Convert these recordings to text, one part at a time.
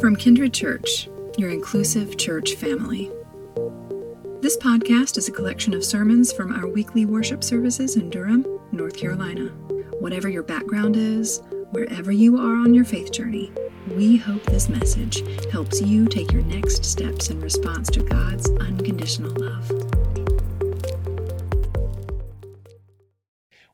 From Kindred Church, your inclusive church family. This podcast is a collection of sermons from our weekly worship services in Durham, North Carolina. Whatever your background is, wherever you are on your faith journey, we hope this message helps you take your next steps in response to God's unconditional love.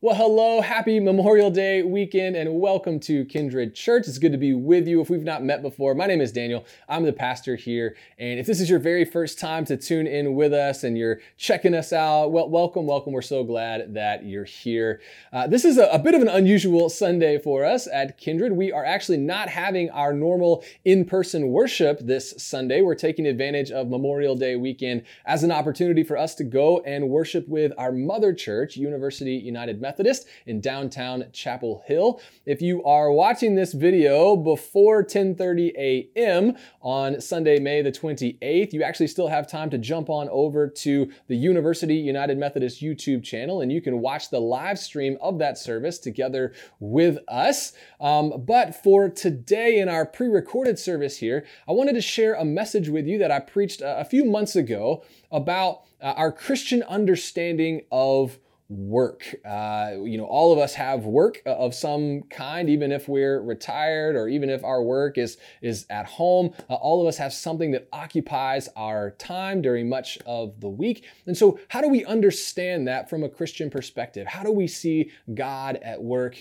Well, hello, happy Memorial Day weekend, and welcome to Kindred Church. It's good to be with you. If we've not met before, my name is Daniel. I'm the pastor here. And if this is your very first time to tune in with us and you're checking us out, well, welcome, welcome. We're so glad that you're here. Uh, this is a, a bit of an unusual Sunday for us at Kindred. We are actually not having our normal in person worship this Sunday. We're taking advantage of Memorial Day weekend as an opportunity for us to go and worship with our mother church, University United Methodist. Methodist in downtown Chapel Hill. If you are watching this video before 10:30 a.m. on Sunday, May the 28th, you actually still have time to jump on over to the University United Methodist YouTube channel and you can watch the live stream of that service together with us. Um, but for today in our pre-recorded service here, I wanted to share a message with you that I preached a, few months ago about uh, our Christian understanding of work. Uh, you know, all of us have work of some kind, even if we're retired or even if our work is is at home. Uh, all of us have something that occupies our time during much of the week. And so, how do we understand that from a Christian perspective? How do we see God at work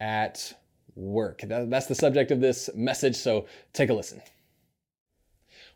at work? That, that's the subject of this message. So, take a listen.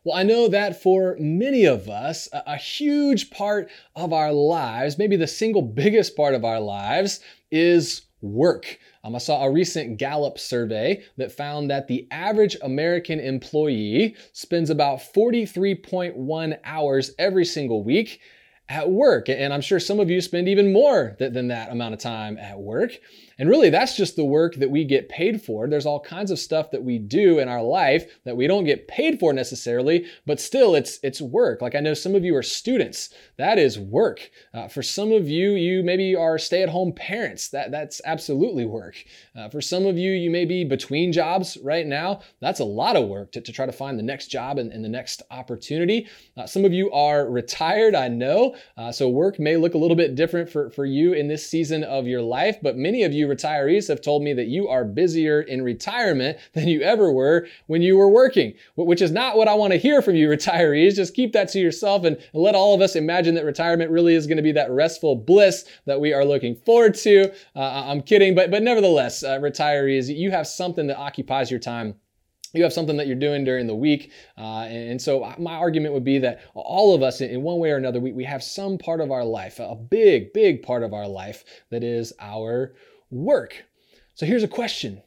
Well, I know that for many of us, a, huge part of our lives, maybe the single biggest part of our lives, is work. Um, I saw a recent Gallup survey that found that the average American employee spends about 43.1 hours every single week at work. And I'm sure some of you spend even more than that amount of time at work. And really, that's just the work that we get paid for. There's all kinds of stuff that we do in our life that we don't get paid for necessarily, but still, it's it's work. Like I know some of you are students. That is work. Uh, for some of you, you maybe are stay-at-home parents. That that's absolutely work. Uh, for some of you, you may be between jobs right now. That's a lot of work to, to try to find the next job and, and the next opportunity. Uh, some of you are retired. I know, uh, so work may look a little bit different for for you in this season of your life, but many of you retirees have told me that you are busier in retirement than you ever were when you were working, which is not what I want to hear from you retirees. Just keep that to yourself and, let all of us imagine that retirement really is going to be that restful bliss that we are looking forward to. Uh, I'm kidding, but, but nevertheless, uh, retirees, you have something that occupies your time you have something that you're doing during the week. Uh, and, so my argument would be that all of us, in one way or another, we, we have some part of our life, a big, big part of our life that is our work. So here's a question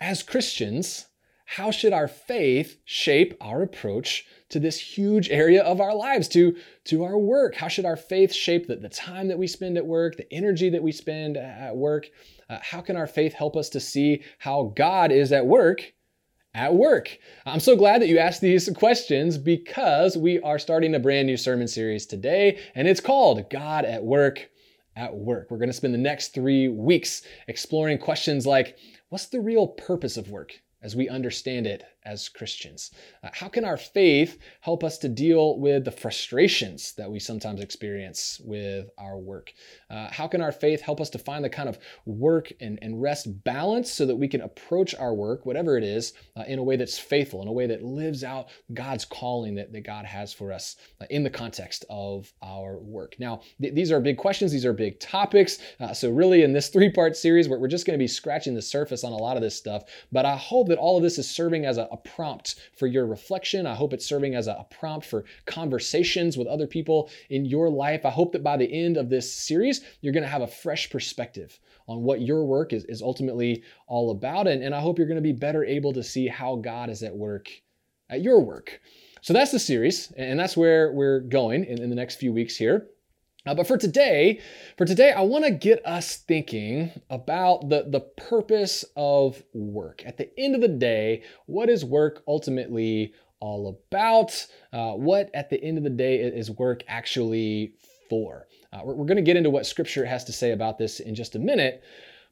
As Christians, how should our faith shape our approach to this huge area of our lives, to, to our work? How should our faith shape the, the time that we spend at work, the energy that we spend at work? Uh, how can our faith help us to see how God is at work at work? I'm so glad that you asked these questions because we are starting a brand new sermon series today, and it's called God at Work at work. We're going to spend the next three weeks exploring questions like what's the real purpose of work as we understand it as Christians? Uh, how can our faith help us to deal with the frustrations that we sometimes experience with our work? Uh, how can our faith help us to find the kind of work and, and rest balance so that we can approach our work, whatever it is, uh, in a way that's faithful, in a way that lives out God's calling that, that God has for us uh, in the context of our work? Now, th- these are big questions, these are big topics. Uh, so, really, in this three part series, we're, we're just going to be scratching the surface on a lot of this stuff. But I hope that all of this is serving as a, a prompt for your reflection. I hope it's serving as a prompt for conversations with other people in your life. I hope that by the end of this series, you're going to have a fresh perspective on what your work is, is ultimately all about. And, and I hope you're going to be better able to see how God is at work at your work. So that's the series, and that's where we're going in, in the next few weeks here. Uh, but for today, for today, I want to get us thinking about the, the purpose of work. At the end of the day, what is work ultimately all about? Uh, what at the end of the day is work actually for? Uh, we're, we're going to get into what Scripture has to say about this in just a minute.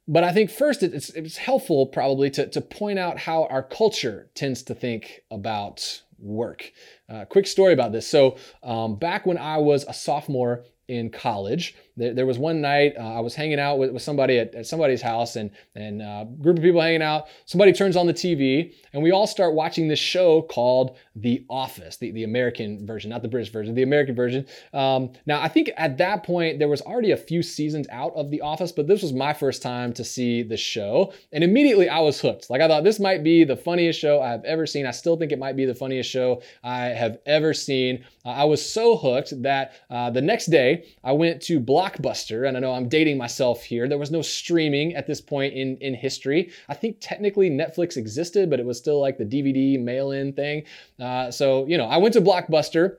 but I think first it's, it's helpful probably to, to point out how our culture tends to think about work. Uh, quick story about this. So, um, back when I was a sophomore in college. There, there was one night uh, I was hanging out with, with somebody at, at, somebody's house and and a uh, group of people hanging out. Somebody turns on the TV and we all start watching this show called The Office, the, the American version, not the British version, the American version. Um, now I think at that point there was already a few seasons out of The Office, but this was my first time to see the show, and immediately I was hooked. Like I thought this might be the funniest show I've ever seen. I still think it might be the funniest show I have ever seen. Uh, I was so hooked that uh, the next day I went to Blockbuster, and I know I'm dating myself here. There was no streaming at this point in, in history. I think technically Netflix existed, but it was still like the DVD mail in thing. Uh, so, you know, I went to Blockbuster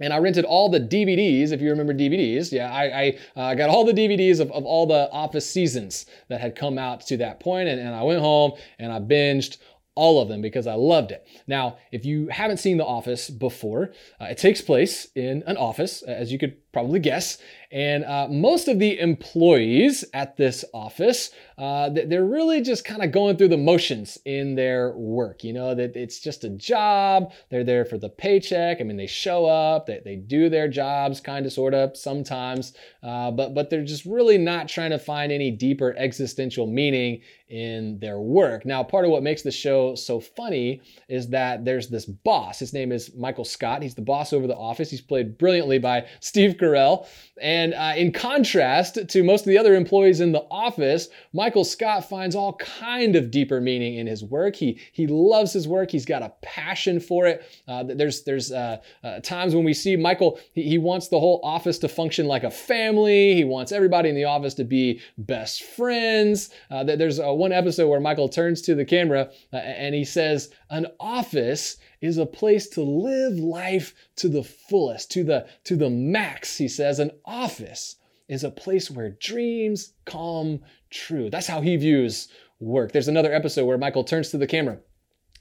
and I rented all the DVDs, if you remember DVDs. Yeah, I, I uh, got all the DVDs of, of all the Office seasons that had come out to that point, and, and I went home and I binged all of them because I loved it. Now, if you haven't seen The Office before, uh, it takes place in an office, as you could probably guess. And uh, most of the employees at this office, uh, they're really just kind of going through the motions in their work. You know, that it's just a job. They're there for the paycheck. I mean, they show up, they, they do their jobs, kind of, sort of, sometimes, uh, but but they're just really not trying to find any deeper existential meaning in their work. Now, part of what makes the show so funny is that there's this boss. His name is Michael Scott. He's the boss over the office. He's played brilliantly by Steve Carell. And uh, in contrast to most of the other employees in the office, Michael Scott finds all kind of deeper meaning in his work. He he loves his work. He's got a passion for it. Uh, there's there's uh, uh, times when we see Michael. He, he wants the whole office to function like a family. He wants everybody in the office to be best friends. Uh, there's one episode where Michael turns to the camera uh, and he says, "An office." Is a place to live life to the fullest, to the, to the max, he says. An office is a place where dreams come true. That's how he views work. There's another episode where Michael turns to the camera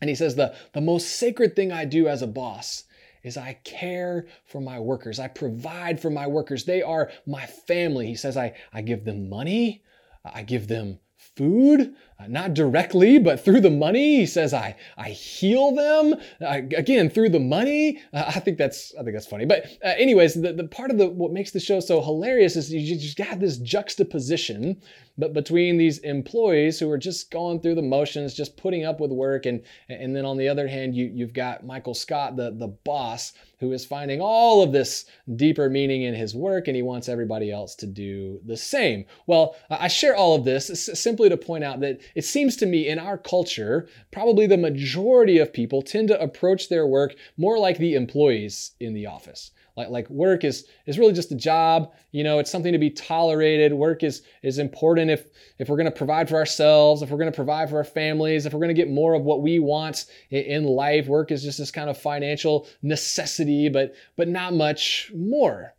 and he says, The, the most sacred thing I do as a boss is I care for my workers. I provide for my workers. They are my family. He says, I, I give them money, I give them food, not directly, but through the money. He says, "I I heal them uh, again through the money." Uh, I think that's I think that's funny. But uh, anyways, the, the part of the what makes the show so hilarious is you just got this juxtaposition but between these employees who are just going through the motions, just putting up with work, and and then on the other hand, you you've got Michael Scott, the the boss, who is finding all of this deeper meaning in his work, and he wants everybody else to do the same. Well, I share all of this simply to point out that it seems to me in our culture, probably the majority of people tend to approach their work more like the employees in the office. Like like work is is really just a job you know it's something to be tolerated. Work is is important if if we're going to provide for ourselves if we're going to provide for our families if we're going to get more of what we want in life. Work is just this kind of financial necessity but but not much more.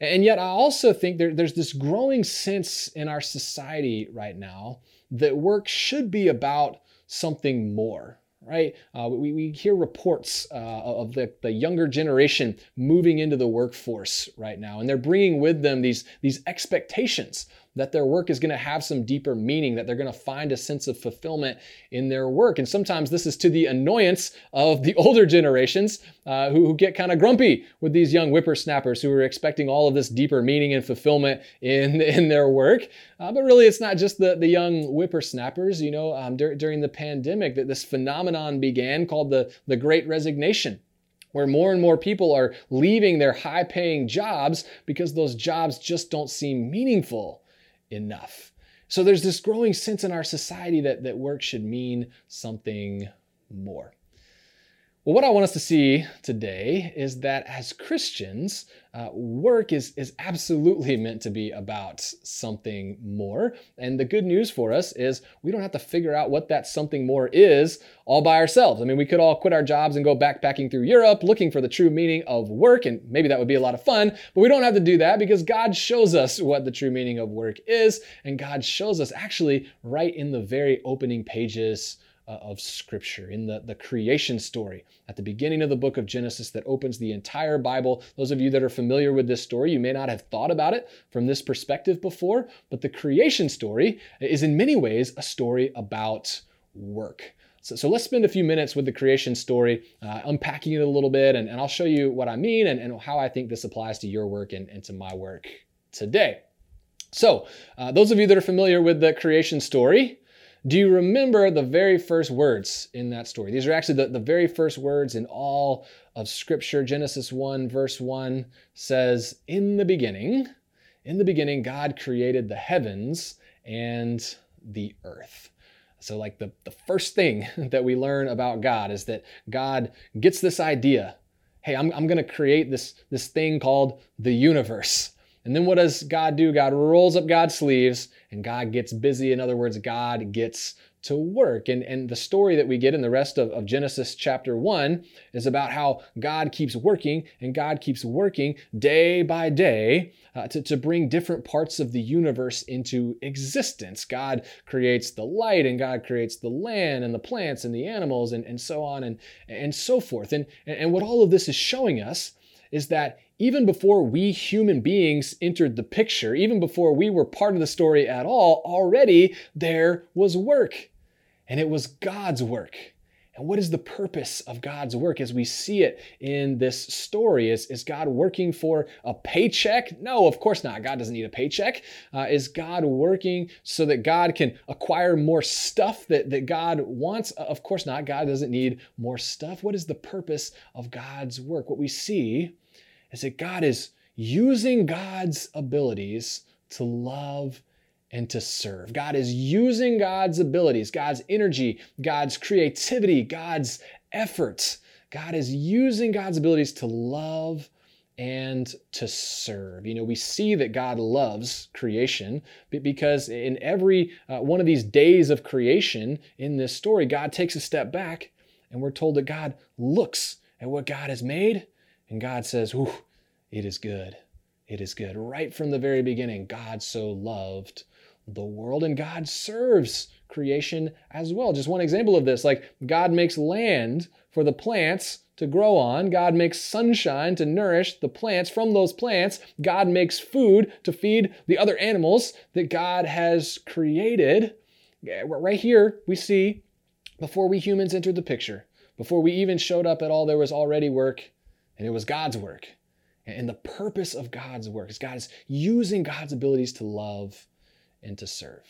And yet i also think there, there's this growing sense in our society right now that work should be about something more right? Uh, we, we hear reports uh, of the, the younger generation moving into the workforce right now, and they're bringing with them these, these expectations that their work is going to have some deeper meaning, that they're going to find a sense of fulfillment in their work. And sometimes this is to the annoyance of the older generations uh, who, who, get kind of grumpy with these young whippersnappers who are expecting all of this deeper meaning and fulfillment in, in their work. Uh, but really, it's not just the, the young whippersnappers. You know, um, dur- during the pandemic, that this phenomenon began called the, the Great Resignation where more and more people are leaving their high paying jobs because those jobs just don't seem meaningful enough. So there's this growing sense in our society that, that work should mean something more. Well, what I want us to see today is that as Christians, uh, work is, is absolutely meant to be about something more. And the good news for us is we don't have to figure out what that something more is all by ourselves. I mean, we could all quit our jobs and go backpacking through Europe looking for the true meaning of work, and maybe that would be a lot of fun, but we don't have to do that because God shows us what the true meaning of work is, and God shows us actually right in the very opening pages uh, of Scripture, in the, the creation story at the beginning of the book of Genesis that opens the entire Bible. Those of you that are familiar with this story, you may not have thought about it from this perspective before, but the creation story is in many ways a story about work. So, so let's spend a few minutes with the creation story, uh, unpacking it a little bit, and, and I'll show you what I mean and, and how I think this applies to your work and, and to my work today. So, uh, those of you that are familiar with the creation story, do you remember the very first words in that story? These are actually the, the very first words in all of Scripture. Genesis 1, verse 1 says, In the beginning, in the beginning, God created the heavens and the earth. So, like the, the first thing that we learn about God is that God gets this idea hey, I'm, I'm going to create this, this thing called the universe. And then what does God do? God rolls up God's sleeves and God gets busy. In other words, God gets to work. And, and the story that we get in the rest of, of Genesis chapter 1 is about how God keeps working and God keeps working day by day uh, to, to bring different parts of the universe into existence. God creates the light and God creates the land and the plants and the animals and, and so on and, and so forth. And, and what all of this is showing us is that even before we human beings entered the picture, even before we were part of the story at all, already there was work. And it was God's work. And what is the purpose of God's work as we see it in this story? Is, is God working for a paycheck? No, of course not. God doesn't need a paycheck. Uh, is God working so that God can acquire more stuff that, that God wants? Uh, of course not. God doesn't need more stuff. What is the purpose of God's work? What we see is that God is using God's abilities to love and to serve. God is using God's abilities, God's energy, God's creativity, God's efforts. God is using God's abilities to love and to serve. You know, we see that God loves creation because in every uh, one of these days of creation in this story, God takes a step back and we're told that God looks at what God has made and God says, Ooh, it is good. It is good. Right from the very beginning, God so loved the world and God serves creation as well. Just one example of this like God makes land for the plants to grow on. God makes sunshine to nourish the plants from those plants. God makes food to feed the other animals that God has created. Right here, we see before we humans entered the picture, before we even showed up at all, there was already work, and it was God's work. And the purpose of God's work is God is using God's abilities to love and to serve.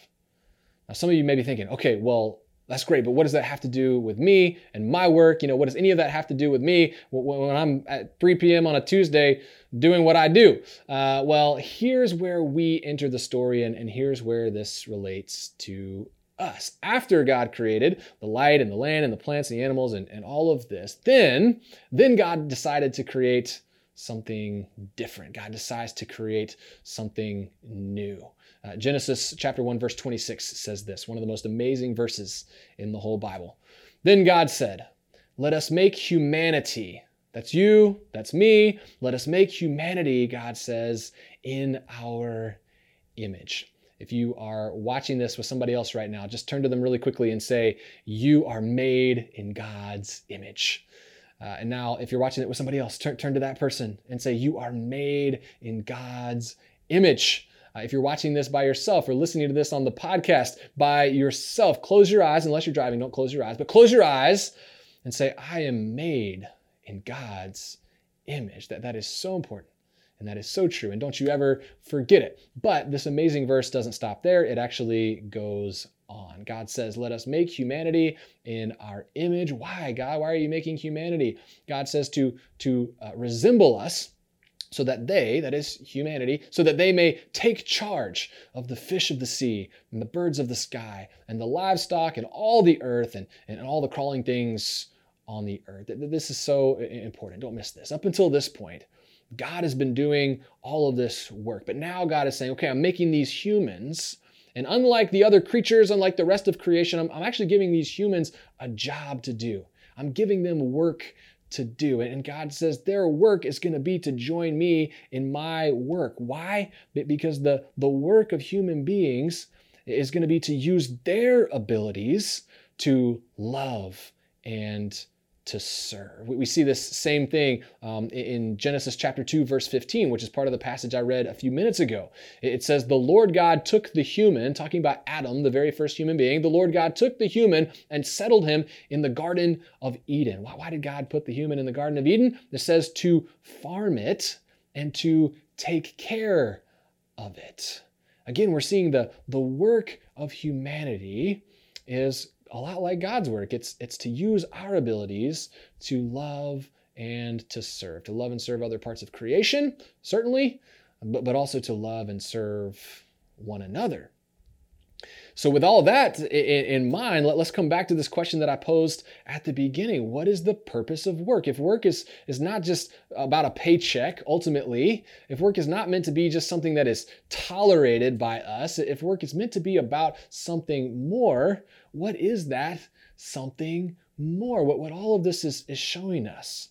Now, some of you may be thinking, okay, well, that's great, but what does that have to do with me and my work? You know, what does any of that have to do with me when I'm at 3 p.m. on a Tuesday doing what I do? Uh, well, here's where we enter the story, and, and here's where this relates to us. After God created the light and the land and the plants and the animals and, and all of this, then, then God decided to create something different. God decides to create something new. Uh, Genesis chapter 1 verse 26 says this, one of the most amazing verses in the whole Bible. Then God said, "Let us make humanity that's you, that's me. Let us make humanity, God says, in our image. If you are watching this with somebody else right now, just turn to them really quickly and say, You are made in God's image. Uh, and now, if you're watching it with somebody else, turn, turn to that person and say, You are made in God's image. Uh, if you're watching this by yourself or listening to this on the podcast by yourself, close your eyes, unless you're driving, don't close your eyes, but close your eyes and say, I am made in God's image. That, that is so important. And that is so true. And don't you ever forget it. But this amazing verse doesn't stop there. It actually goes on. God says, Let us make humanity in our image. Why, God? Why are you making humanity? God says to, to uh, resemble us so that they, that is humanity, so that they may take charge of the fish of the sea and the birds of the sky and the livestock and all the earth and, and all the crawling things on the earth. This is so important. Don't miss this. Up until this point, God has been doing all of this work. But now God is saying, okay, I'm making these humans. And unlike the other creatures, unlike the rest of creation, I'm, I'm actually giving these humans a job to do. I'm giving them work to do. And God says their work is going to be to join me in my work. Why? Because the, the work of human beings is going to be to use their abilities to love and to serve. We see this same thing um, in Genesis chapter 2, verse 15, which is part of the passage I read a few minutes ago. It says, The Lord God took the human, talking about Adam, the very first human being, the Lord God took the human and settled him in the Garden of Eden. Why, why did God put the human in the Garden of Eden? It says to farm it and to take care of it. Again, we're seeing the, the work of humanity is a lot like God's work. It's, it's to use our abilities to love and to serve, to love and serve other parts of creation, certainly, but, but also to love and serve one another. So, with all that in mind, let, us come back to this question that I posed at the beginning. What is the purpose of work? If work is, is not just about a paycheck, ultimately, if work is not meant to be just something that is tolerated by us, if work is meant to be about something more, what is that something more? What, what all of this is, is showing us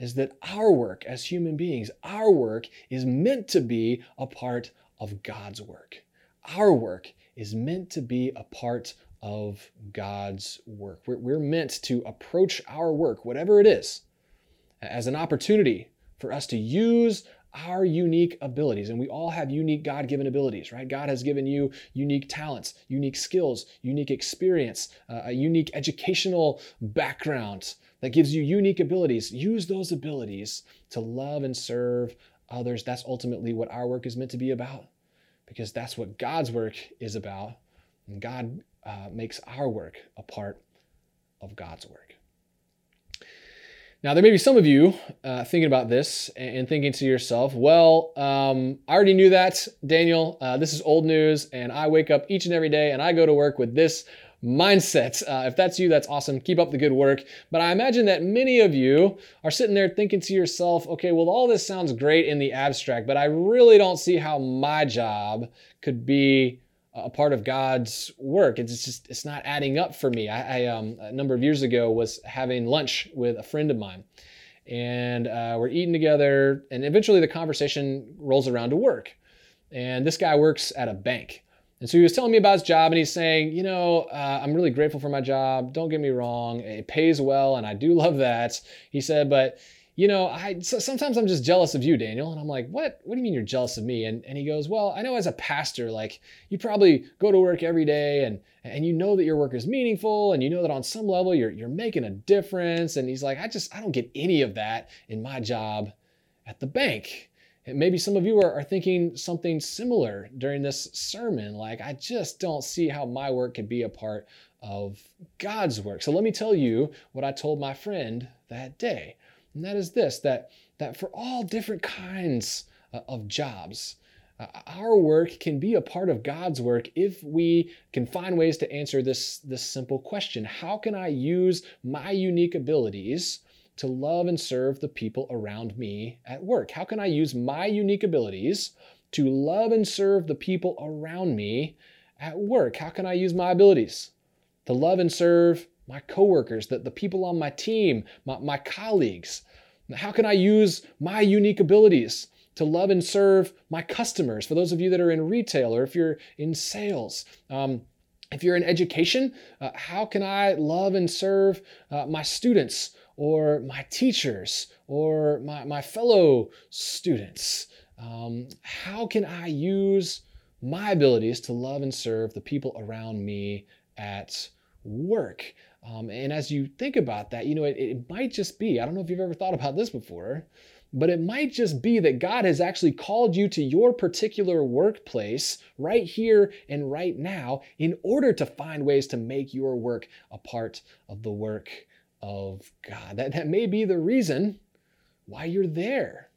is that our work as human beings, our work is meant to be a part of God's work. Our work is meant to be a part of God's work. We're, we're meant to approach our work, whatever it is, as an opportunity for us to use our unique abilities. And we all have unique God given abilities, right? God has given you unique talents, unique skills, unique experience, uh, a unique educational background that gives you unique abilities. Use those abilities to love and serve others. That's ultimately what our work is meant to be about because that's what God's work is about. And God uh, makes our work a part of God's work. Now, there may be some of you uh, thinking about this and thinking to yourself, well, um, I already knew that, Daniel. Uh, this is old news, and I wake up each and every day and I go to work with this mindset. Uh, if that's you, that's awesome. Keep up the good work. But I imagine that many of you are sitting there thinking to yourself, okay, well, all this sounds great in the abstract, but I really don't see how my job could be a part of God's work. It's just it's not adding up for me. I, I um, a number of years ago was having lunch with a friend of mine, and uh, we're eating together, and eventually the conversation rolls around to work. And this guy works at a bank. And so he was telling me about his job, and he's saying, you know, uh, I'm really grateful for my job. Don't get me wrong, it pays well, and I do love that. He said, but you know, I so sometimes I'm just jealous of you, Daniel. And I'm like, what? What do you mean you're jealous of me? And and he goes, well, I know as a pastor, like you probably go to work every day, and and you know that your work is meaningful, and you know that on some level you're you're making a difference. And he's like, I just I don't get any of that in my job at the bank. Maybe some of you are, are thinking something similar during this sermon. Like, I just don't see how my work could be a part of God's work. So let me tell you what I told my friend that day. And that is this that, that for all different kinds uh, of jobs, uh, our work can be a part of God's work if we can find ways to answer this, this simple question How can I use my unique abilities to love and serve the people around me at work? How can I use my unique abilities to love and serve the people around me at work? How can I use my abilities to love and serve my coworkers, the, the people on my team, my, my colleagues? How can I use my unique abilities to love and serve my customers? For those of you that are in retail or if you're in sales, um, if you're in education, uh, how can I love and serve uh, my students or my teachers or my, my fellow students? Um, how can I use my abilities to love and serve the people around me at work? Um, and as you think about that, you know, it, it might just be, I don't know if you've ever thought about this before, but it might just be that God has actually called you to your particular workplace right here and right now in order to find ways to make your work a part of the work of God. That, that may be the reason why you're there.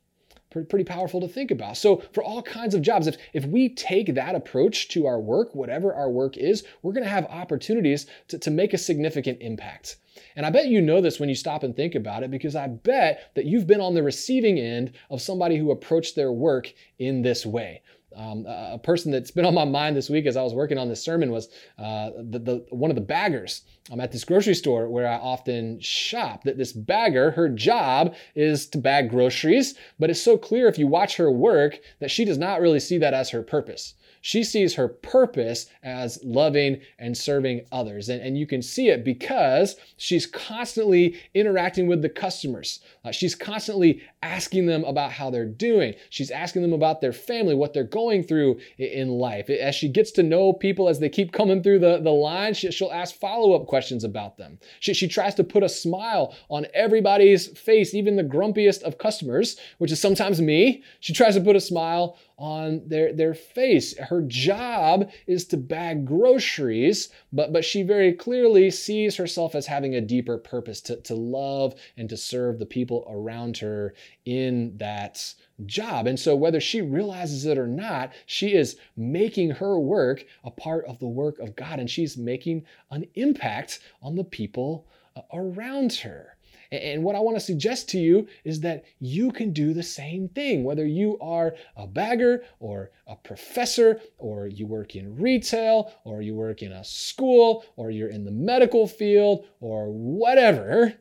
Pretty powerful to think about. So, for all kinds of jobs, if, if we take that approach to our work, whatever our work is, we're going to have opportunities to, to make a significant impact. And I bet you know this when you stop and think about it, because I bet that you've been on the receiving end of somebody who approached their work in this way. Um, a person that's been on my mind this week as I was working on this sermon was uh, the, the, one of the baggers I'm at this grocery store where I often shop. That this bagger, her job is to bag groceries, but it's so clear if you watch her work that she does not really see that as her purpose. She sees her purpose as loving and serving others. And, and you can see it because she's constantly interacting with the customers. Uh, she's constantly asking them about how they're doing. She's asking them about their family, what they're going through in life. As she gets to know people as they keep coming through the, the line, she, will ask follow up questions about them. She, she tries to put a smile on everybody's face, even the grumpiest of customers, which is sometimes me. She tries to put a smile on their, their face. Her job is to bag groceries, but, but she very clearly sees herself as having a deeper purpose to, to love and to serve the people around her in that job. And so, whether she realizes it or not, she is making her work a part of the work of God, and she's making an impact on the people uh, around her. And what I want to suggest to you is that you can do the same thing, whether you are a bagger or a professor, or you work in retail, or you work in a school, or you're in the medical field, or whatever,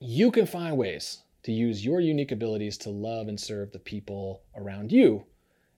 you can find ways to use your unique abilities to love and serve the people around you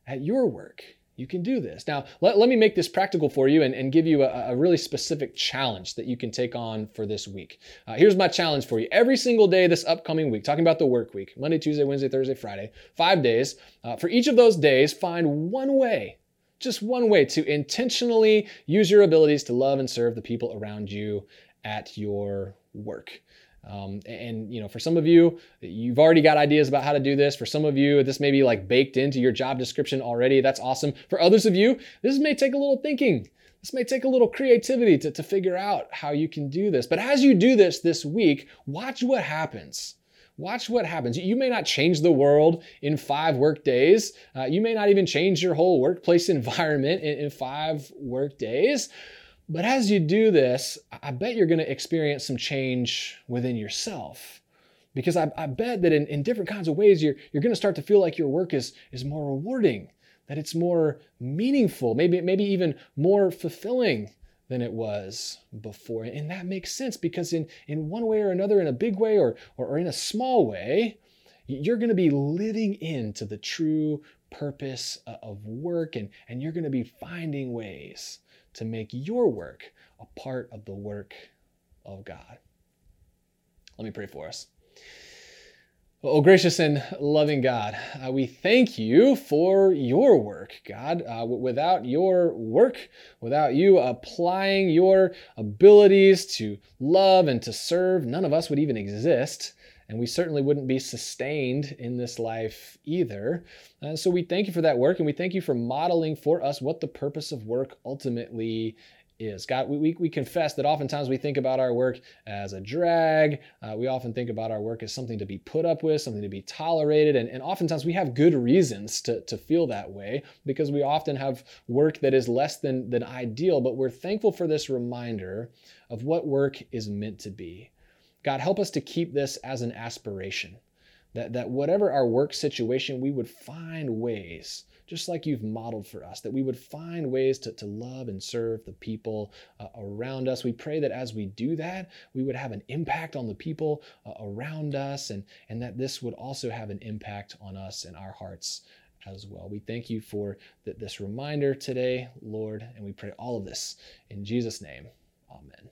at your work you can do this. Now, let, let me make this practical for you and, and give you a, a, really specific challenge that you can take on for this week. Uh, here's my challenge for you. Every single day this upcoming week, talking about the work week, Monday, Tuesday, Wednesday, Thursday, Friday, five days, uh, for each of those days, find one way, just one way to intentionally use your abilities to love and serve the people around you at your work. Um, and you know, for some of you, you've already got ideas about how to do this. For some of you, this may be like baked into your job description already. That's awesome. For others of you, this may take a little thinking. This may take a little creativity to, to figure out how you can do this. But as you do this this week, watch what happens. Watch what happens. You may not change the world in five work days. Uh, you may not even change your whole workplace environment in, in five work days. But as you do this, I bet you're going to experience some change within yourself. Because I, I bet that in, in different kinds of ways, you're, you're going to start to feel like your work is, is more rewarding, that it's more meaningful, maybe, maybe even more fulfilling than it was before. And that makes sense because in, in one way or another, in a big way or, or, or in a small way, you're going to be living into the true purpose of work and, and you're going to be finding ways to make your work a part of the work of God. Let me pray for us. Oh, gracious and loving God, uh, we thank you for your work, God. Uh, without your work, without you applying your abilities to love and to serve, none of us would even exist. And we certainly wouldn't be sustained in this life either. Uh, so we thank you for that work and we thank you for modeling for us what the purpose of work ultimately is. God, we, we, we, confess that oftentimes we think about our work as a drag. Uh, we often think about our work as something to be put up with, something to be tolerated. And, and oftentimes we have good reasons to, to feel that way because we often have work that is less than, than ideal. But we're thankful for this reminder of what work is meant to be. God, help us to keep this as an aspiration. That, that whatever our work situation, we would find ways, just like you've modeled for us, that we would find ways to, to love and serve the people uh, around us. We pray that as we do that, we would have an impact on the people uh, around us, and, and that this would also have an impact on us and our hearts as well. We thank you for th- this reminder today, Lord, and we pray all of this in Jesus' name. Amen.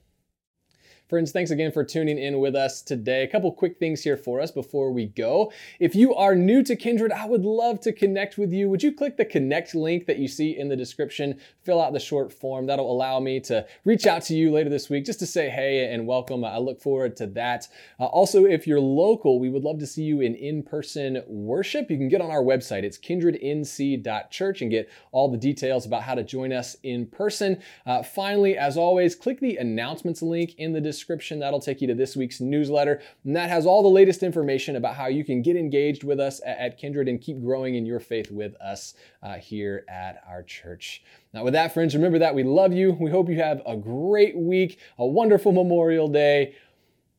Friends, thanks again for tuning in with us today. A couple quick things here for us before we go. If you are new to Kindred, I would love to connect with you. Would you click the connect link that you see in the description? Fill out the short form. That'll allow me to reach out to you later this week just to say hey and welcome. I look forward to that. Uh, also, if you're local, we would love to see you in in person worship. You can get on our website, it's kindrednc.church, and get all the details about how to join us in person. Uh, finally, as always, click the announcements link in the description description. That'll take you to this week's newsletter. And that has all the latest information about how you can get engaged with us at, Kindred and keep growing in your faith with us uh, here at our church. Now, with that, friends, remember that we love you. We hope you have a great week, a wonderful Memorial Day.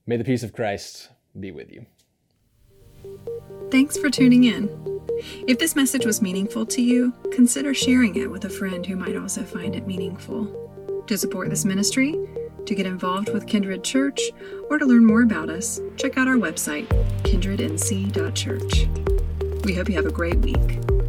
May the peace of Christ be with you. Thanks for tuning in. If this message was meaningful to you, consider sharing it with a friend who might also find it meaningful. To support this ministry, to get involved with Kindred Church, or to learn more about us, check out our website, kindrednc.church. We hope you have a great week.